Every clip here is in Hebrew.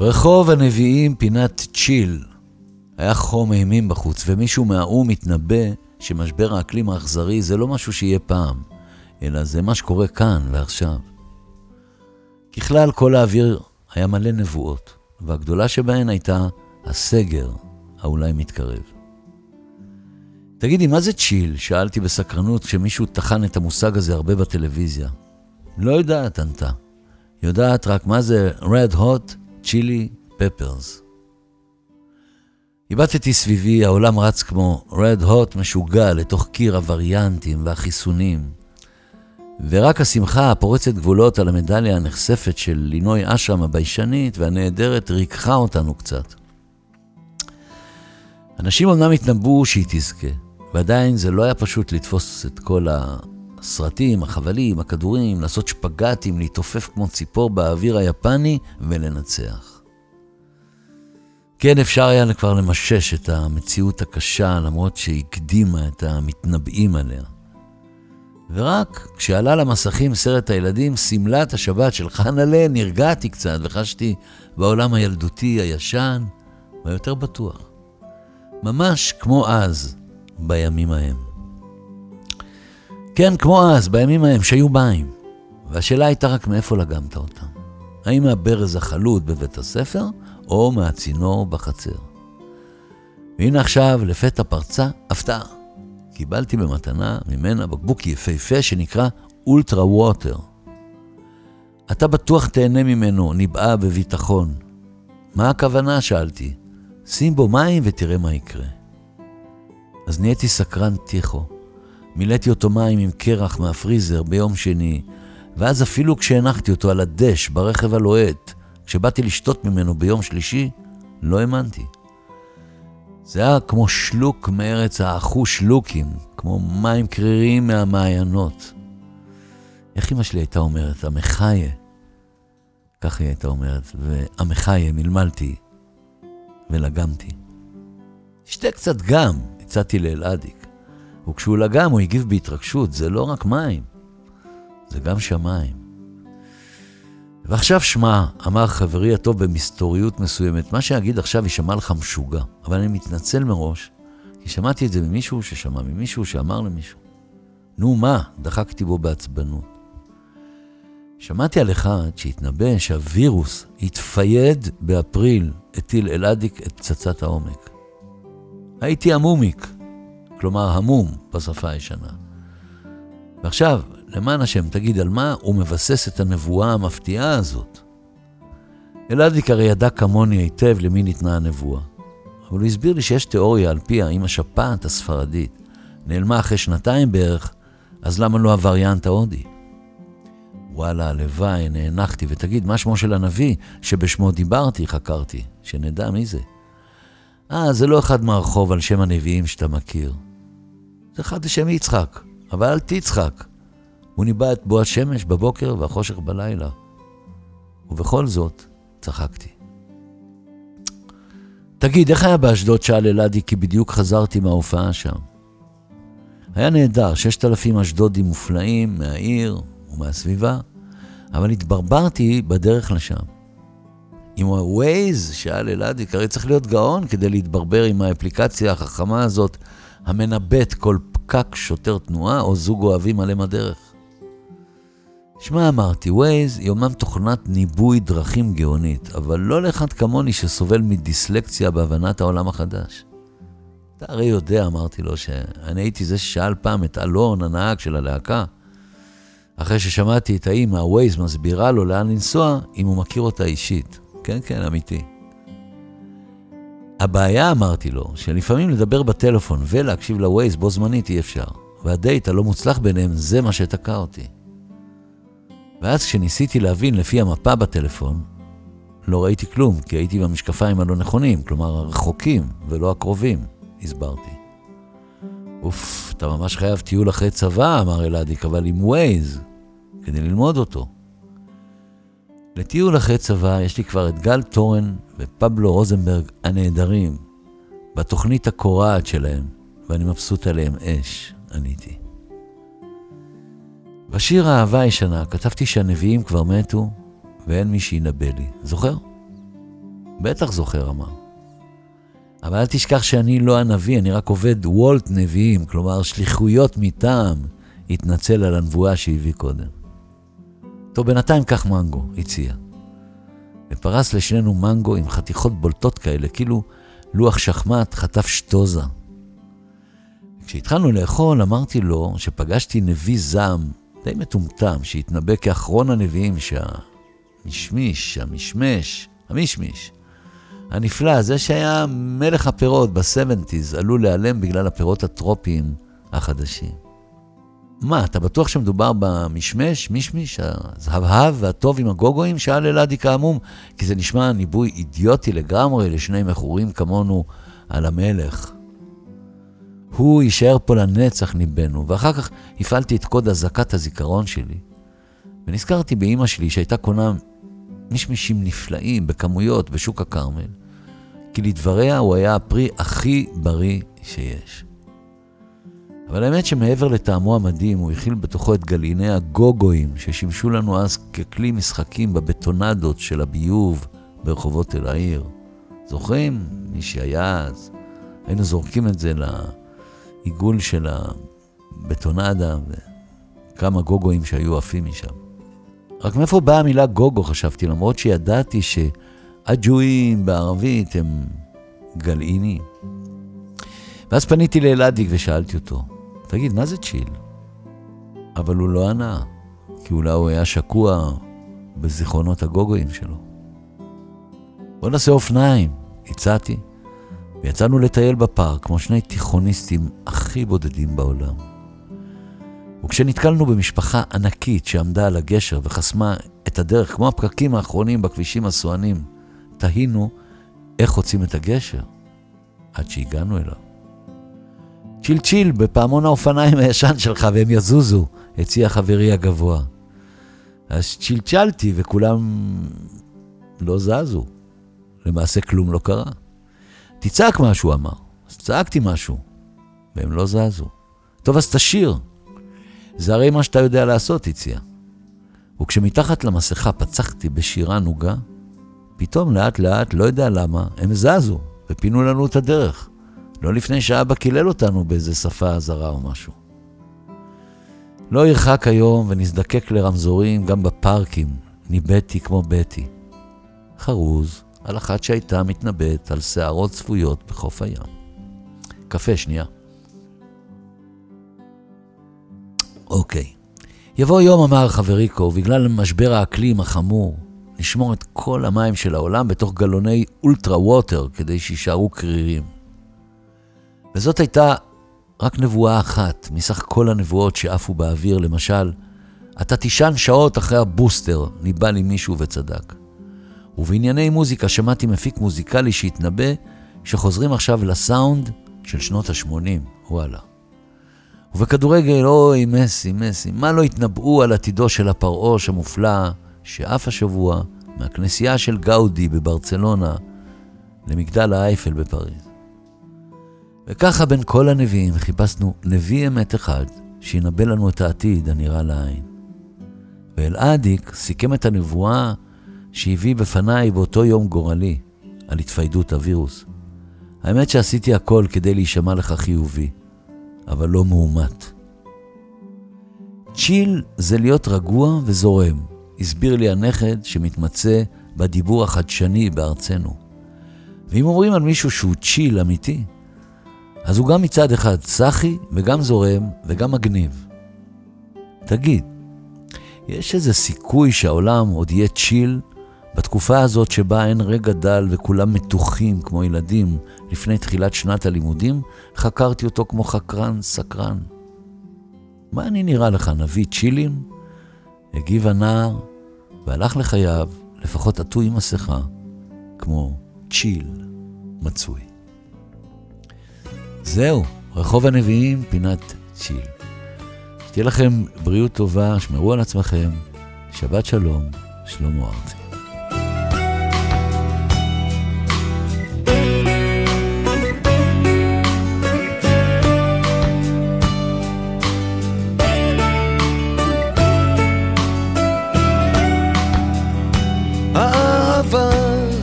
ברחוב הנביאים פינת צ'יל. היה חום אימים בחוץ, ומישהו מהאו"ם מתנבא שמשבר האקלים האכזרי זה לא משהו שיהיה פעם, אלא זה מה שקורה כאן ועכשיו. ככלל, כל האוויר היה מלא נבואות, והגדולה שבהן הייתה הסגר האולי מתקרב. תגידי, מה זה צ'יל? שאלתי בסקרנות כשמישהו טחן את המושג הזה הרבה בטלוויזיה. לא יודעת, ענתה. יודעת רק מה זה Red Hot Chili Peppers. הבטתי סביבי, העולם רץ כמו רד הוט משוגע לתוך קיר הווריאנטים והחיסונים. ורק השמחה הפורצת גבולות על המדליה הנחשפת של לינוי אשרם הביישנית והנהדרת ריככה אותנו קצת. אנשים אמנם התנבאו שהיא תזכה, ועדיין זה לא היה פשוט לתפוס את כל הסרטים, החבלים, הכדורים, לעשות שפגטים, להתעופף כמו ציפור באוויר היפני ולנצח. כן, אפשר היה כבר למשש את המציאות הקשה, למרות שהקדימה את המתנבאים עליה. ורק כשעלה למסכים סרט הילדים, שמלת השבת של חנה'לה, נרגעתי קצת וחשתי בעולם הילדותי הישן והיותר בטוח. ממש כמו אז, בימים ההם. כן, כמו אז, בימים ההם, שהיו מים. והשאלה הייתה רק מאיפה לגמת אותם. האם מהברז החלוט בבית הספר, או מהצינור בחצר. והנה עכשיו, לפתע פרצה הפתעה. קיבלתי במתנה ממנה בקבוק יפהפה שנקרא אולטרה ווטר. אתה בטוח תהנה ממנו, ניבאה בביטחון. מה הכוונה? שאלתי. שים בו מים ותראה מה יקרה. אז נהייתי סקרן טיחו. מילאתי אותו מים עם קרח מהפריזר ביום שני, ואז אפילו כשהנחתי אותו על הדש ברכב הלוהט, כשבאתי לשתות ממנו ביום שלישי, לא האמנתי. זה היה כמו שלוק מארץ האחו שלוקים, כמו מים קריריים מהמעיינות. איך אמא שלי הייתה אומרת? המחיה. כך היא הייתה אומרת, והמחיה מלמלתי ולגמתי. שתה קצת גם, הצעתי לאלעדיק. וכשהוא לגם הוא הגיב בהתרגשות, זה לא רק מים, זה גם שמיים. ועכשיו שמע, אמר חברי הטוב במסתוריות מסוימת, מה שאגיד עכשיו יישמע לך משוגע, אבל אני מתנצל מראש, כי שמעתי את זה ממישהו ששמע ממישהו שאמר למישהו. נו מה? דחקתי בו בעצבנות. שמעתי על אחד שהתנבא שהווירוס יתפייד באפריל, הטיל אלאדיק את פצצת העומק. הייתי המומיק, כלומר המום בשפה הישנה. ועכשיו, למען השם, תגיד, על מה הוא מבסס את הנבואה המפתיעה הזאת? אלעדיק הרי ידע כמוני היטב למי ניתנה הנבואה. אבל הוא הסביר לי שיש תיאוריה על פיה, אם השפעת הספרדית נעלמה אחרי שנתיים בערך, אז למה לא הווריאנט ההודי? וואלה, הלוואי, נאנחתי, ותגיד, מה שמו של הנביא שבשמו דיברתי, חקרתי, שנדע מי זה. אה, זה לא אחד מהרחוב על שם הנביאים שאתה מכיר. אחד לשם יצחק, אבל אל תצחק. הוא ניבא את בוא השמש בבוקר והחושך בלילה. ובכל זאת, צחקתי. תגיד, איך היה באשדוד? שאל אלעדי, כי בדיוק חזרתי מההופעה שם. היה נהדר, ששת אלפים אשדודים מופלאים מהעיר ומהסביבה, אבל התברברתי בדרך לשם. עם ה-Waze, שאל אלעדי, הרי צריך להיות גאון כדי להתברבר עם האפליקציה החכמה הזאת, המנבט כל פקק שוטר תנועה או זוג אוהבים עליהם הדרך. שמע, אמרתי, Waze היא אומנם תוכנת ניבוי דרכים גאונית, אבל לא לאחד כמוני שסובל מדיסלקציה בהבנת העולם החדש. אתה הרי יודע, אמרתי לו, שאני הייתי זה ששאל פעם את אלון, הנהג של הלהקה, אחרי ששמעתי את האמא, ה-Waze מסבירה לו לאן לנסוע, אם הוא מכיר אותה אישית. כן, כן, אמיתי. הבעיה, אמרתי לו, שלפעמים לדבר בטלפון ולהקשיב ל-Waze בו זמנית אי אפשר, והדייט הלא מוצלח ביניהם זה מה שתקע אותי. ואז כשניסיתי להבין לפי המפה בטלפון, לא ראיתי כלום, כי הייתי במשקפיים הלא נכונים, כלומר הרחוקים ולא הקרובים, הסברתי. אוף, אתה ממש חייב טיול אחרי צבא, אמר אלעדיק, אבל עם Waze, כדי ללמוד אותו. לטיול אחרי צבא יש לי כבר את גל טורן ופבלו רוזנברג הנהדרים, בתוכנית הקורעת שלהם, ואני מבסוט עליהם אש, עניתי. בשיר האהבה הישנה כתבתי שהנביאים כבר מתו ואין מי שינבא לי. זוכר? בטח זוכר, אמר. אבל אל תשכח שאני לא הנביא, אני רק עובד וולט נביאים, כלומר שליחויות מטעם, התנצל על הנבואה שהביא קודם. טוב, בינתיים קח מנגו, הציע. ופרס לשנינו מנגו עם חתיכות בולטות כאלה, כאילו לוח שחמט חטף שטוזה. כשהתחלנו לאכול, אמרתי לו שפגשתי נביא זעם די מטומטם, שהתנבא כאחרון הנביאים שהמשמיש, המשמש, המשמיש, הנפלא, זה שהיה מלך הפירות ב-70's, עלול להיעלם בגלל הפירות הטרופיים החדשים. מה, אתה בטוח שמדובר במשמש, מישמיש, הזהבהב והטוב עם הגוגואים? שאל אלעדי כאמום, כי זה נשמע ניבוי אידיוטי לגמרי לשני מכורים כמונו על המלך. הוא יישאר פה לנצח ניבנו, ואחר כך הפעלתי את קוד אזעקת הזיכרון שלי, ונזכרתי באימא שלי שהייתה קונה מישמישים נפלאים בכמויות בשוק הכרמל, כי לדבריה הוא היה הפרי הכי בריא שיש. אבל האמת שמעבר לטעמו המדהים, הוא הכיל בתוכו את גלעיני הגוגואים, ששימשו לנו אז ככלי משחקים בבטונדות של הביוב ברחובות תל העיר. זוכרים? מי שהיה אז, היינו זורקים את זה לעיגול של הבטונדה וכמה גוגואים שהיו עפים משם. רק מאיפה באה המילה גוגו, חשבתי, למרות שידעתי שהג'ואים בערבית הם גלעינים. ואז פניתי לאלעדיק ושאלתי אותו, תגיד, מה זה צ'יל? אבל הוא לא ענה, כי אולי הוא היה שקוע בזיכרונות הגוגואים שלו. בוא נעשה אופניים, הצעתי, ויצאנו לטייל בפארק כמו שני תיכוניסטים הכי בודדים בעולם. וכשנתקלנו במשפחה ענקית שעמדה על הגשר וחסמה את הדרך, כמו הפקקים האחרונים בכבישים הסואנים, תהינו איך חוצים את הגשר, עד שהגענו אליו. צ'יל צ'יל בפעמון האופניים הישן שלך והם יזוזו, הציע חברי הגבוה. אז צ'ילצ'לתי וכולם לא זזו. למעשה כלום לא קרה. תצעק משהו, אמר. אז צעקתי משהו, והם לא זזו. טוב, אז תשיר. זה הרי מה שאתה יודע לעשות, הציע. וכשמתחת למסכה פצחתי בשירה נוגה, פתאום לאט לאט, לא יודע למה, הם זזו ופינו לנו את הדרך. לא לפני שאבא קילל אותנו באיזה שפה זרה או משהו. לא ירחק היום ונזדקק לרמזורים גם בפארקים, ניבאתי כמו בטי. חרוז על אחת שהייתה מתנבאת על שערות צפויות בחוף הים. קפה שנייה. אוקיי. יבוא יום, אמר חבריקו, ובגלל משבר האקלים החמור, נשמור את כל המים של העולם בתוך גלוני אולטרה ווטר כדי שיישארו קרירים. וזאת הייתה רק נבואה אחת מסך כל הנבואות שעפו באוויר, למשל, אתה תישן שעות אחרי הבוסטר, ניבא לי מישהו וצדק. ובענייני מוזיקה שמעתי מפיק מוזיקלי שהתנבא שחוזרים עכשיו לסאונד של שנות ה-80, וואלה. ובכדורגל, אוי, מסי, מסי, מה לא התנבאו על עתידו של הפרעוש המופלא שעף השבוע מהכנסייה של גאודי בברצלונה למגדל האייפל בפריז. וככה בין כל הנביאים חיפשנו נביא אמת אחד שינבא לנו את העתיד הנראה לעין. ואלעדיק סיכם את הנבואה שהביא בפניי באותו יום גורלי על התפיידות הווירוס. האמת שעשיתי הכל כדי להישמע לך חיובי, אבל לא מאומת. צ'יל זה להיות רגוע וזורם, הסביר לי הנכד שמתמצא בדיבור החדשני בארצנו. ואם אומרים על מישהו שהוא צ'יל אמיתי, אז הוא גם מצד אחד סאחי וגם זורם וגם מגניב. תגיד, יש איזה סיכוי שהעולם עוד יהיה צ'יל בתקופה הזאת שבה אין רגע דל וכולם מתוחים כמו ילדים לפני תחילת שנת הלימודים? חקרתי אותו כמו חקרן סקרן. מה אני נראה לך, נביא צ'ילים? הגיב הנער והלך לחייו, לפחות עטוי מסכה, כמו צ'יל מצוי. זהו, רחוב הנביאים, פינת צ'יל. שתהיה לכם בריאות טובה, שמרו על עצמכם, שבת שלום, שלמה ארצי.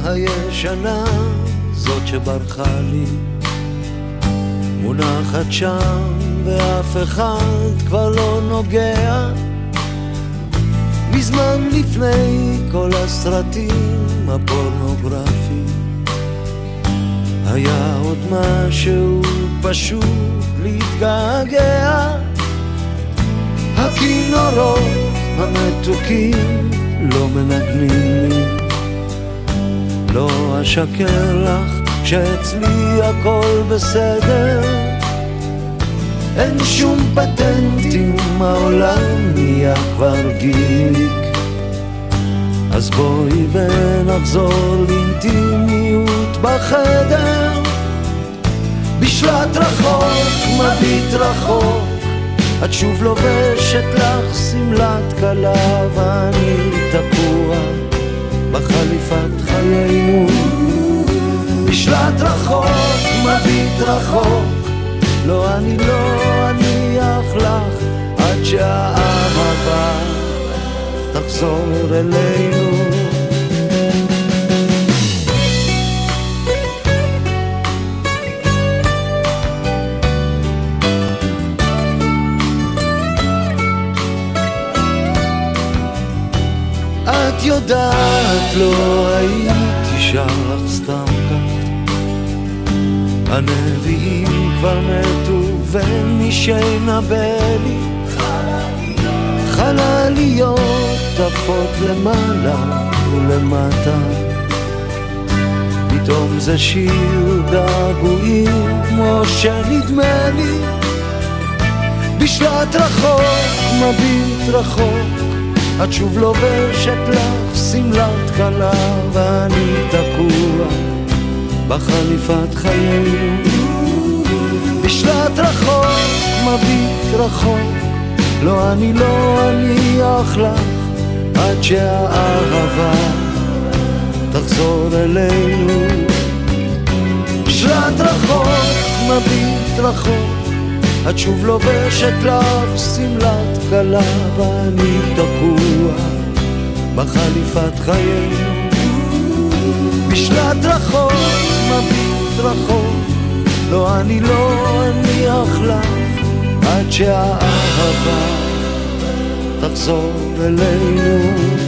הישנה, זאת שברחה לי, מונחת שם ואף אחד כבר לא נוגע. מזמן לפני כל הסרטים הפורנוגרפיים היה עוד משהו פשוט להתגעגע הכינורות המתוקים לא מנגנים לי לא אשקר לך שאצלי הכל בסדר. אין שום פטנטים, העולם נהיה כבר גיק אז בואי ונחזור לאינטימיות בחדר. בשלט רחוק, מביט רחוק את שוב לובשת לך שמלת כלה ואני תקוע בחליפת חיינו בשלט רחוק, מביט רחוק לא, אני לא אניח לך עד שהאהבה תחזור אלינו את יודעת, לא הייתי שר לך סתם. הנביאים כבר מתו ומי שינבא לי חלליות עפות למעלה ולמטה. פתאום זה שיר געגועים כמו שנדמה לי. בשלט רחוק, מביט רחוק את שוב לובשת לך שמלת כלה ואני תקוע בחליפת חיינו בשלט רחוק, מביט רחוק לא, אני לא אניח לך עד שהאהבה תחזור אלינו. בשלט רחוק, מביט רחוק את שוב לובשת לך שמלת כלה ואני תקוע בחליפת חיינו בשלט רחוק, מביט רחוק. לא, אני לא אניח לך עד שהאהבה תחזור אלינו